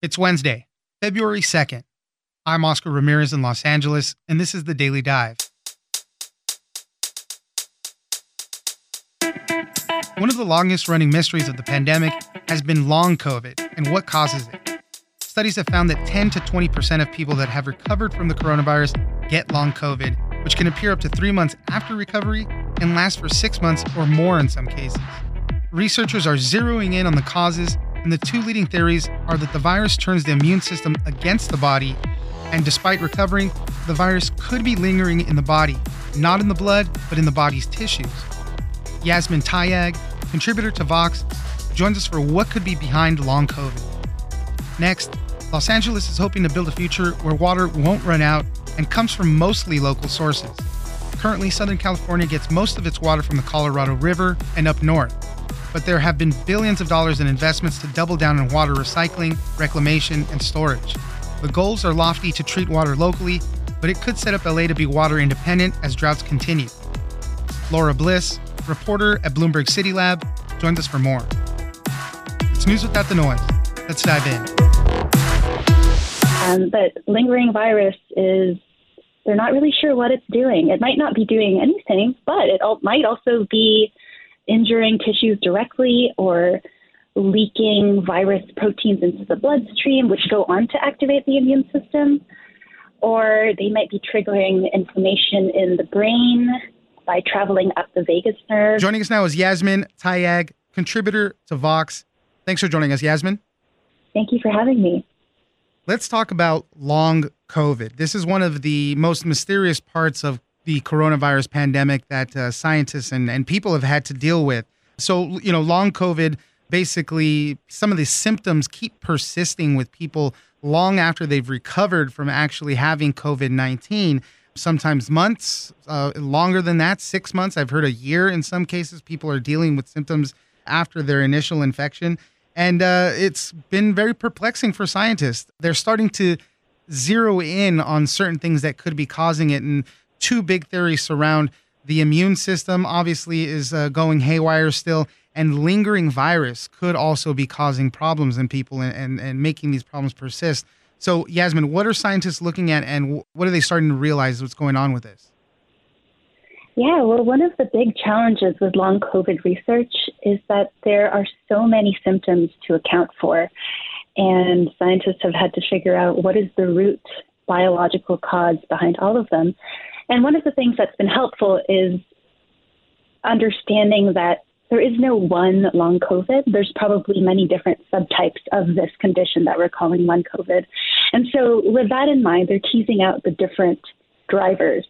It's Wednesday, February 2nd. I'm Oscar Ramirez in Los Angeles, and this is the Daily Dive. One of the longest running mysteries of the pandemic has been long COVID and what causes it. Studies have found that 10 to 20% of people that have recovered from the coronavirus get long COVID, which can appear up to three months after recovery and last for six months or more in some cases. Researchers are zeroing in on the causes, and the two leading theories are that the virus turns the immune system against the body, and despite recovering, the virus could be lingering in the body, not in the blood, but in the body's tissues. Yasmin Tayag, contributor to Vox, joins us for what could be behind long COVID. Next, Los Angeles is hoping to build a future where water won't run out and comes from mostly local sources. Currently, Southern California gets most of its water from the Colorado River and up north. But there have been billions of dollars in investments to double down on water recycling, reclamation, and storage. The goals are lofty to treat water locally, but it could set up LA to be water independent as droughts continue. Laura Bliss, reporter at Bloomberg CityLab, joins us for more. It's news without the noise. Let's dive in. Um, but lingering virus is they're not really sure what it's doing. It might not be doing anything, but it al- might also be injuring tissues directly or leaking virus proteins into the bloodstream, which go on to activate the immune system. Or they might be triggering inflammation in the brain by traveling up the vagus nerve. Joining us now is Yasmin Tayag, contributor to Vox. Thanks for joining us, Yasmin. Thank you for having me. Let's talk about long COVID. This is one of the most mysterious parts of the coronavirus pandemic that uh, scientists and, and people have had to deal with. So, you know, long COVID, basically, some of the symptoms keep persisting with people long after they've recovered from actually having COVID 19. Sometimes months, uh, longer than that, six months. I've heard a year in some cases. People are dealing with symptoms after their initial infection. And uh, it's been very perplexing for scientists. They're starting to zero in on certain things that could be causing it. And two big theories surround the immune system, obviously, is uh, going haywire still, and lingering virus could also be causing problems in people and, and, and making these problems persist. So, Yasmin, what are scientists looking at, and what are they starting to realize what's going on with this? Yeah, well, one of the big challenges with long COVID research is that there are so many symptoms to account for. And scientists have had to figure out what is the root biological cause behind all of them. And one of the things that's been helpful is understanding that there is no one long COVID. There's probably many different subtypes of this condition that we're calling long COVID. And so, with that in mind, they're teasing out the different drivers.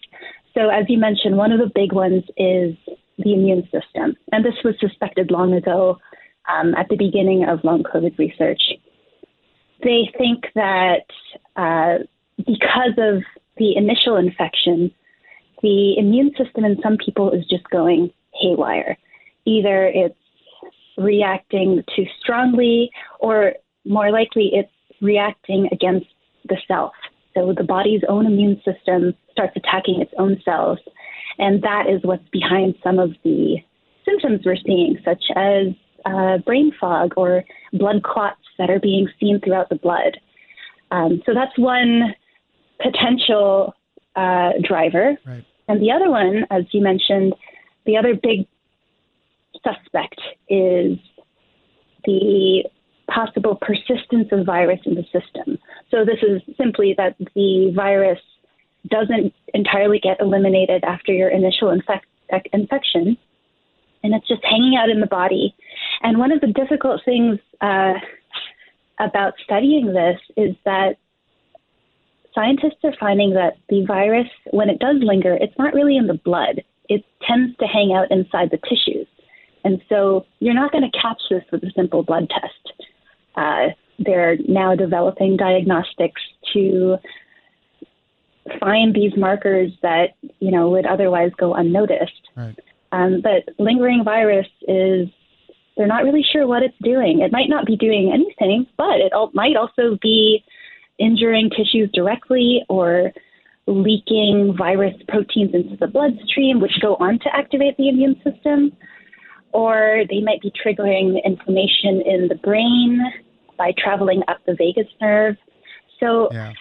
So, as you mentioned, one of the big ones is the immune system. And this was suspected long ago um, at the beginning of long COVID research. They think that uh, because of the initial infection, the immune system in some people is just going haywire. Either it's reacting too strongly, or more likely, it's reacting against the self. So the body's own immune system starts attacking its own cells. And that is what's behind some of the symptoms we're seeing, such as uh, brain fog or blood clots that are being seen throughout the blood. Um, so that's one potential uh, driver. Right. And the other one, as you mentioned, the other big suspect is the possible persistence of virus in the system. So this is simply that the virus doesn't entirely get eliminated after your initial infect- infection, and it's just hanging out in the body. And one of the difficult things uh, about studying this is that scientists are finding that the virus, when it does linger, it's not really in the blood. It tends to hang out inside the tissues. And so you're not going to catch this with a simple blood test. Uh, they're now developing diagnostics to find these markers that you know would otherwise go unnoticed. Right. Um, but lingering virus is they're not really sure what it's doing. It might not be doing anything, but it al- might also be injuring tissues directly or leaking virus proteins into the bloodstream, which go on to activate the immune system. Or they might be triggering inflammation in the brain by traveling up the vagus nerve. So yeah.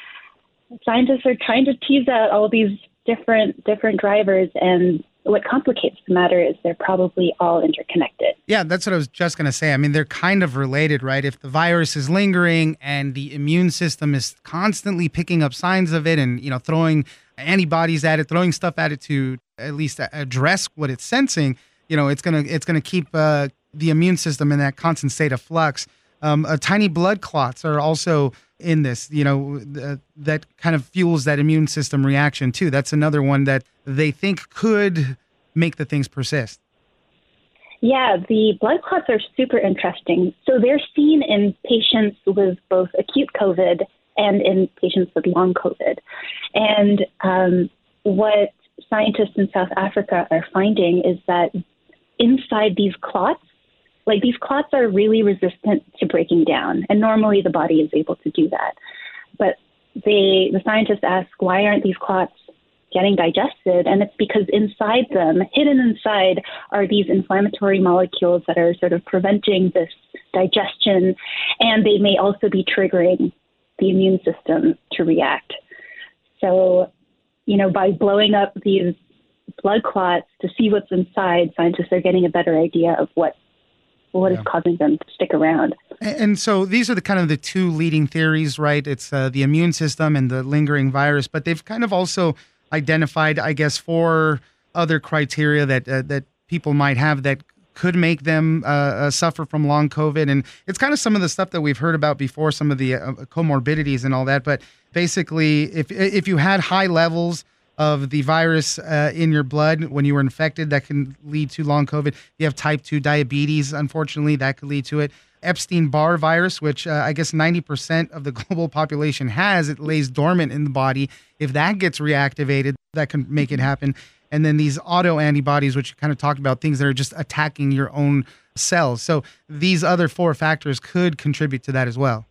scientists are trying to tease out all these different different drivers and what complicates the matter is they're probably all interconnected. Yeah, that's what I was just going to say. I mean, they're kind of related, right? If the virus is lingering and the immune system is constantly picking up signs of it and, you know, throwing antibodies at it, throwing stuff at it to at least address what it's sensing, you know, it's going to it's going to keep uh, the immune system in that constant state of flux. Um, uh, tiny blood clots are also in this, you know, that kind of fuels that immune system reaction too. That's another one that they think could make the things persist. Yeah, the blood clots are super interesting. So they're seen in patients with both acute COVID and in patients with long COVID. And um, what scientists in South Africa are finding is that inside these clots, like these clots are really resistant to breaking down, and normally the body is able to do that. But they, the scientists ask, why aren't these clots getting digested? And it's because inside them, hidden inside, are these inflammatory molecules that are sort of preventing this digestion, and they may also be triggering the immune system to react. So, you know, by blowing up these blood clots to see what's inside, scientists are getting a better idea of what what yeah. is causing them to stick around. And so these are the kind of the two leading theories, right? It's uh, the immune system and the lingering virus, but they've kind of also identified, I guess, four other criteria that uh, that people might have that could make them uh, uh suffer from long COVID. And it's kind of some of the stuff that we've heard about before, some of the uh, comorbidities and all that. But basically, if if you had high levels of the virus uh, in your blood when you were infected that can lead to long COVID. You have type 2 diabetes, unfortunately, that could lead to it. Epstein Barr virus, which uh, I guess 90% of the global population has, it lays dormant in the body. If that gets reactivated, that can make it happen. And then these auto antibodies, which you kind of talked about, things that are just attacking your own cells. So these other four factors could contribute to that as well.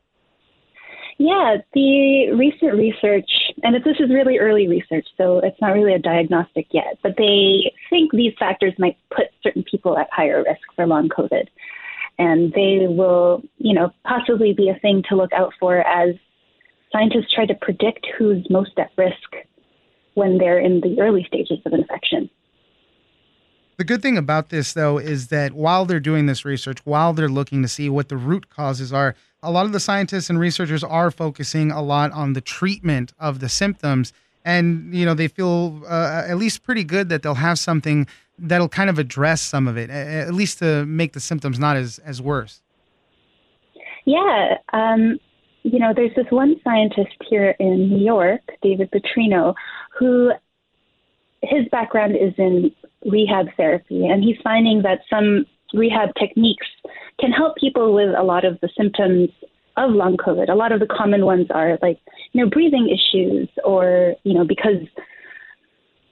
Yeah, the recent research, and this is really early research, so it's not really a diagnostic yet, but they think these factors might put certain people at higher risk for long COVID. And they will, you know, possibly be a thing to look out for as scientists try to predict who's most at risk when they're in the early stages of infection. The good thing about this, though, is that while they're doing this research, while they're looking to see what the root causes are, a lot of the scientists and researchers are focusing a lot on the treatment of the symptoms. And, you know, they feel uh, at least pretty good that they'll have something that'll kind of address some of it, at least to make the symptoms not as, as worse. Yeah. Um, you know, there's this one scientist here in New York, David Putrino, who his background is in rehab therapy, and he's finding that some rehab techniques can help people with a lot of the symptoms of long COVID. A lot of the common ones are like, you know, breathing issues, or you know, because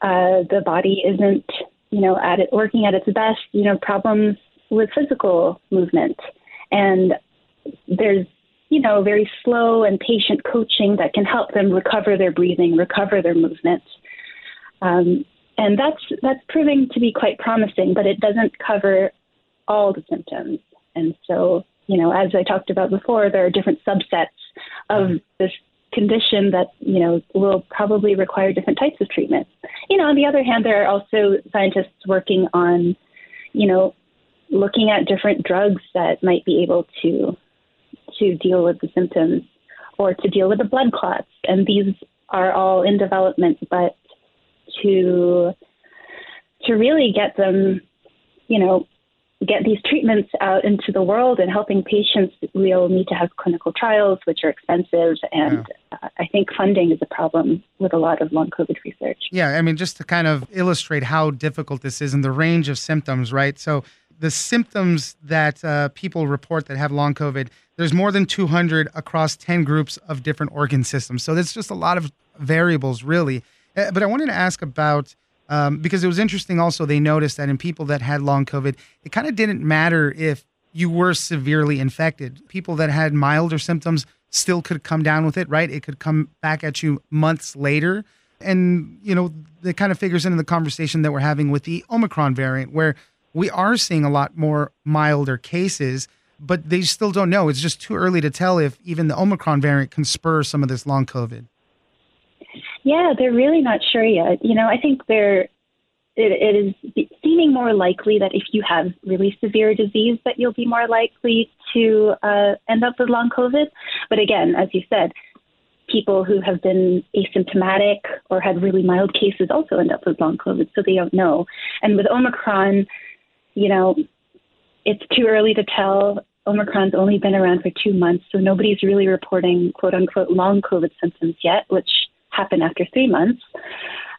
uh, the body isn't, you know, at it working at its best. You know, problems with physical movement, and there's you know very slow and patient coaching that can help them recover their breathing, recover their movement. Um, and that's that's proving to be quite promising, but it doesn't cover all the symptoms. And so, you know, as I talked about before, there are different subsets of this condition that, you know, will probably require different types of treatment. You know, on the other hand, there are also scientists working on, you know, looking at different drugs that might be able to to deal with the symptoms or to deal with the blood clots. And these are all in development, but to to really get them, you know, get these treatments out into the world and helping patients, we'll need to have clinical trials, which are expensive. And yeah. uh, I think funding is a problem with a lot of long COVID research. Yeah, I mean, just to kind of illustrate how difficult this is and the range of symptoms, right? So, the symptoms that uh, people report that have long COVID, there's more than 200 across 10 groups of different organ systems. So, there's just a lot of variables, really. Uh, but I wanted to ask about um, because it was interesting also they noticed that in people that had long covid it kind of didn't matter if you were severely infected people that had milder symptoms still could come down with it right it could come back at you months later and you know it kind of figures into the conversation that we're having with the omicron variant where we are seeing a lot more milder cases but they still don't know. It's just too early to tell if even the Omicron variant can spur some of this long COVID. Yeah, they're really not sure yet. You know, I think they're it, it is seeming more likely that if you have really severe disease, that you'll be more likely to uh, end up with long COVID. But again, as you said, people who have been asymptomatic or had really mild cases also end up with long COVID, so they don't know. And with Omicron, you know, it's too early to tell. Omicron's only been around for two months, so nobody's really reporting quote unquote long COVID symptoms yet, which happen after three months.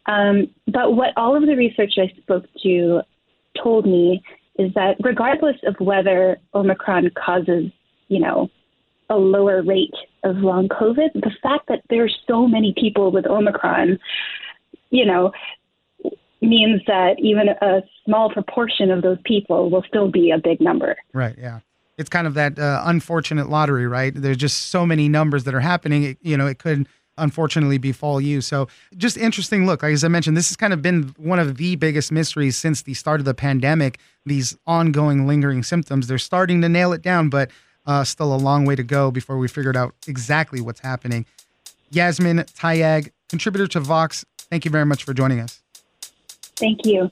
Um, but what all of the research I spoke to told me is that regardless of whether Omicron causes, you know, a lower rate of long COVID, the fact that there's so many people with Omicron, you know, means that even a small proportion of those people will still be a big number. Right. Yeah. It's kind of that uh, unfortunate lottery, right? There's just so many numbers that are happening. It, you know, it could unfortunately befall you. So just interesting look. Like as I mentioned, this has kind of been one of the biggest mysteries since the start of the pandemic. These ongoing lingering symptoms. They're starting to nail it down, but uh, still a long way to go before we figured out exactly what's happening. Yasmin Tayag, contributor to Vox, thank you very much for joining us. Thank you.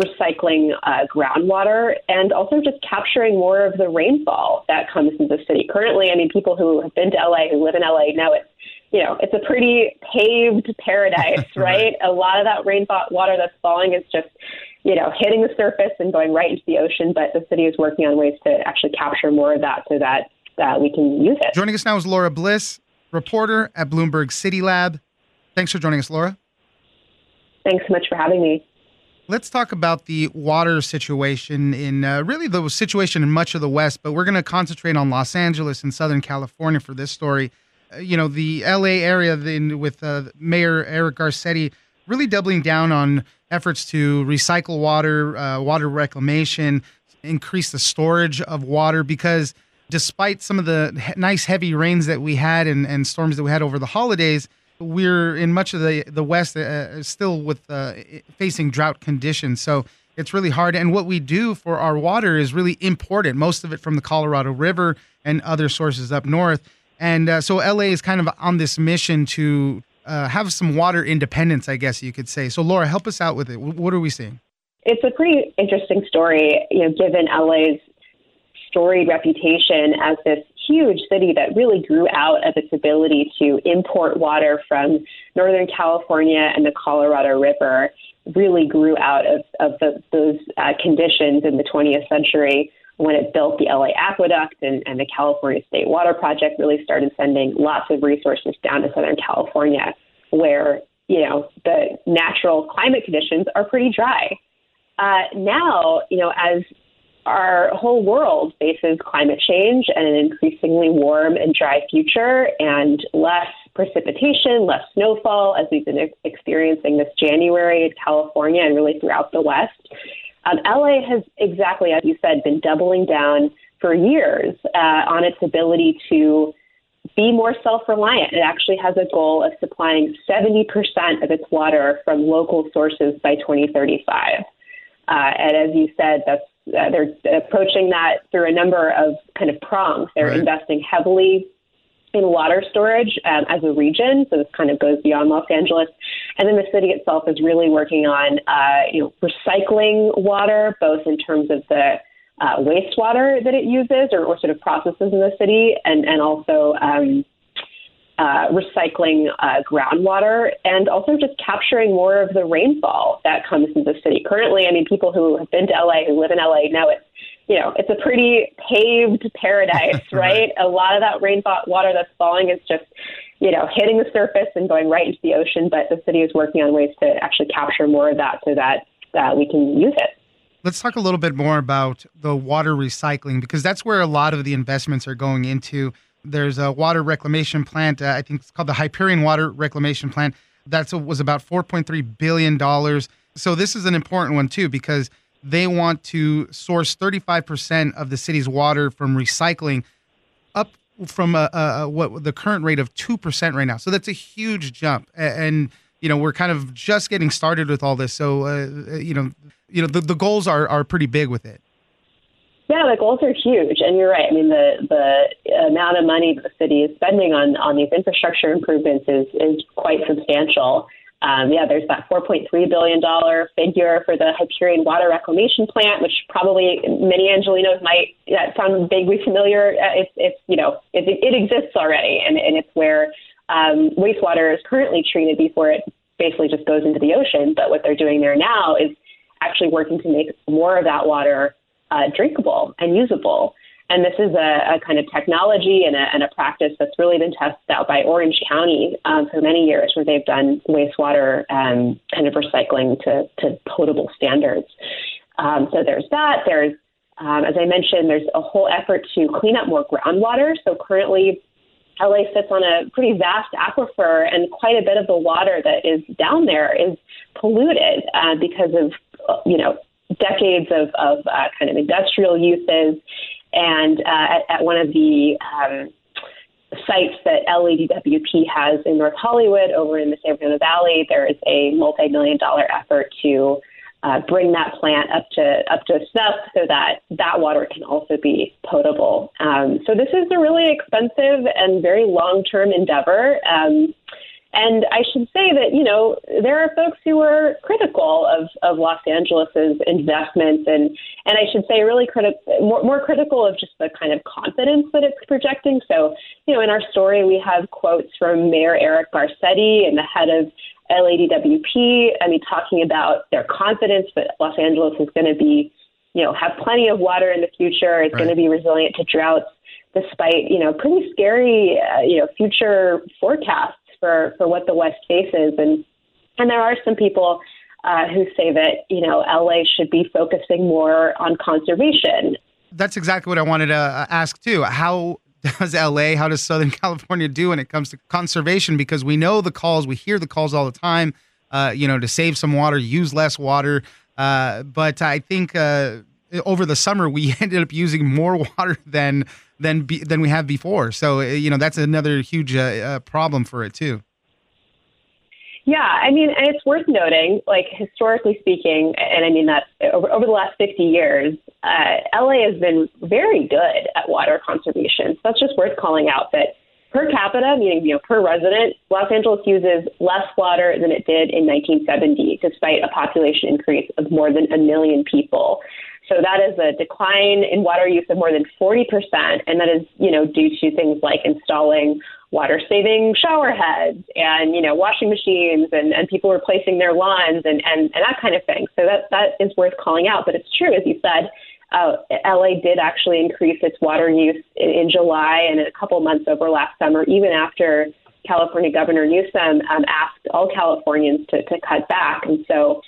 Recycling uh, groundwater and also just capturing more of the rainfall that comes into the city. Currently, I mean, people who have been to LA, who live in LA, know it's you know it's a pretty paved paradise, right? right? A lot of that rainfall water that's falling is just you know hitting the surface and going right into the ocean. But the city is working on ways to actually capture more of that so that that we can use it. Joining us now is Laura Bliss, reporter at Bloomberg CityLab. Thanks for joining us, Laura. Thanks so much for having me. Let's talk about the water situation in uh, really the situation in much of the West, but we're going to concentrate on Los Angeles and Southern California for this story. Uh, you know, the LA area then with uh, Mayor Eric Garcetti really doubling down on efforts to recycle water, uh, water reclamation, increase the storage of water because despite some of the he- nice heavy rains that we had and, and storms that we had over the holidays, we're in much of the the West uh, still with uh, facing drought conditions. So it's really hard. And what we do for our water is really imported, most of it from the Colorado River and other sources up north. And uh, so LA is kind of on this mission to uh, have some water independence, I guess you could say. So Laura, help us out with it. What are we seeing? It's a pretty interesting story, you know, given LA's storied reputation as this huge city that really grew out of its ability to import water from Northern California and the Colorado River, really grew out of, of the, those uh, conditions in the 20th century when it built the LA Aqueduct and, and the California State Water Project really started sending lots of resources down to Southern California, where you know the natural climate conditions are pretty dry. Uh, now, you know, as our whole world faces climate change and an increasingly warm and dry future and less precipitation, less snowfall, as we've been experiencing this January in California and really throughout the West. Um, LA has exactly, as you said, been doubling down for years uh, on its ability to be more self reliant. It actually has a goal of supplying 70% of its water from local sources by 2035. Uh, and as you said, that's uh, they're approaching that through a number of kind of prongs. They're right. investing heavily in water storage um, as a region, so this kind of goes beyond Los Angeles. And then the city itself is really working on, uh, you know, recycling water, both in terms of the uh, wastewater that it uses or, or, sort of processes in the city, and and also um, uh, recycling uh, groundwater and also just capturing more of the rainfall that comes into the city. Currently, I mean, people who have been to LA, who live in LA, know it's you know it's a pretty paved paradise, right? A lot of that rainfall water that's falling is just you know hitting the surface and going right into the ocean. But the city is working on ways to actually capture more of that so that uh, we can use it. Let's talk a little bit more about the water recycling because that's where a lot of the investments are going into there's a water reclamation plant. Uh, I think it's called the Hyperion Water Reclamation Plant. That was about 4.3 billion dollars. So this is an important one too because they want to source 35% of the city's water from recycling, up from a, a, what the current rate of two percent right now. So that's a huge jump. And you know we're kind of just getting started with all this. So uh, you know, you know the, the goals are are pretty big with it. Yeah, the goals are huge, and you're right. I mean, the the amount of money the city is spending on on these infrastructure improvements is is quite substantial. Um, yeah, there's that 4.3 billion dollar figure for the Hyperion Water Reclamation Plant, which probably many Angelenos might that sound vaguely familiar. Uh, it's it's you know it, it exists already, and and it's where um, wastewater is currently treated before it basically just goes into the ocean. But what they're doing there now is actually working to make more of that water uh, drinkable and usable. And this is a, a kind of technology and a, and a, practice that's really been tested out by Orange County um, for many years, where they've done wastewater um, kind of recycling to, to potable standards. Um, so there's that. There's, um, as I mentioned, there's a whole effort to clean up more groundwater. So currently, LA sits on a pretty vast aquifer, and quite a bit of the water that is down there is polluted uh, because of, you know, decades of, of uh, kind of industrial uses. And uh, at, at, one of the um, sites that LADWP has in North Hollywood over in the San Fernando Valley, there is a multi million dollar effort to uh, bring that plant up to up to snuff so that that water can also be potable. Um, so this is a really expensive and very long term endeavor. Um, and I should say that, you know, there are folks who are critical of, of Los Angeles's investments and, and I should say really criti- more, more critical of just the kind of confidence that it's projecting. So, you know, in our story, we have quotes from Mayor Eric Garcetti and the head of LADWP, I mean, talking about their confidence that Los Angeles is going to be, you know, have plenty of water in the future. It's right. going to be resilient to droughts, despite, you know, pretty scary, uh, you know, future forecasts for, for what the West faces. And, and there are some people uh, who say that, you know, LA should be focusing more on conservation. That's exactly what I wanted to uh, ask too. How does LA, how does Southern California do when it comes to conservation? Because we know the calls, we hear the calls all the time, uh, you know, to save some water, use less water. Uh, but I think uh, over the summer we ended up using more water than than be, than we have before. So uh, you know that's another huge uh, uh, problem for it too. Yeah, I mean, and it's worth noting, like historically speaking, and I mean that over, over the last 50 years, uh, LA has been very good at water conservation. So that's just worth calling out that per capita, meaning you know per resident, Los Angeles uses less water than it did in 1970, despite a population increase of more than a million people. So that is a decline in water use of more than 40%, and that is, you know, due to things like installing water saving shower heads and, you know, washing machines and, and people replacing their lawns and, and, and that kind of thing. So that, that is worth calling out. But it's true, as you said, uh, LA did actually increase its water use in, in July and a couple months over last summer, even after California Governor Newsom um, asked all Californians to, to cut back. And so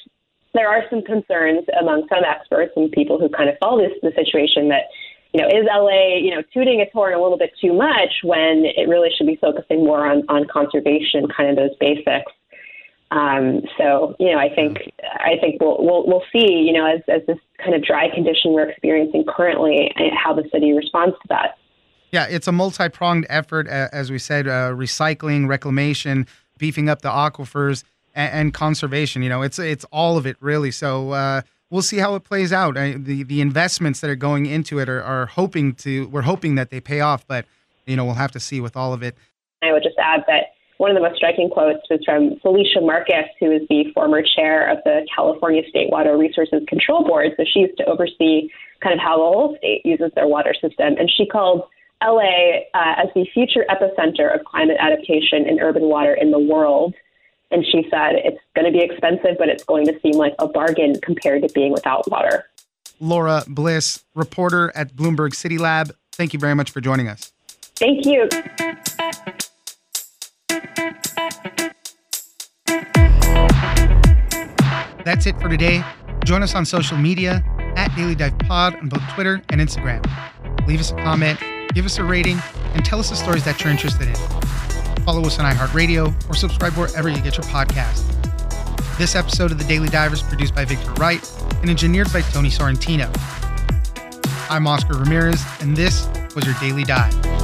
there are some concerns among some experts and people who kind of follow this the situation that you know is LA you know tooting its horn a little bit too much when it really should be focusing more on on conservation, kind of those basics. Um, so you know, I think I think we'll we'll we'll see you know as as this kind of dry condition we're experiencing currently, how the city responds to that. Yeah, it's a multi pronged effort, as we said, uh, recycling, reclamation, beefing up the aquifers and, and conservation. You know, it's it's all of it really. So uh, we'll see how it plays out. I, the the investments that are going into it are, are hoping to we're hoping that they pay off, but you know we'll have to see with all of it. I would just add that one of the most striking quotes was from Felicia Marcus, who is the former chair of the California State Water Resources Control Board. So she used to oversee kind of how the whole state uses their water system, and she called. LA uh, as the future epicenter of climate adaptation and urban water in the world. And she said, it's going to be expensive, but it's going to seem like a bargain compared to being without water. Laura Bliss, reporter at Bloomberg CityLab, thank you very much for joining us. Thank you. That's it for today. Join us on social media at Daily Dive Pod on both Twitter and Instagram. Leave us a comment, give us a rating, and tell us the stories that you're interested in follow us on iHeartRadio, or subscribe wherever you get your podcast. This episode of The Daily Dive is produced by Victor Wright and engineered by Tony Sorrentino. I'm Oscar Ramirez, and this was your Daily Dive.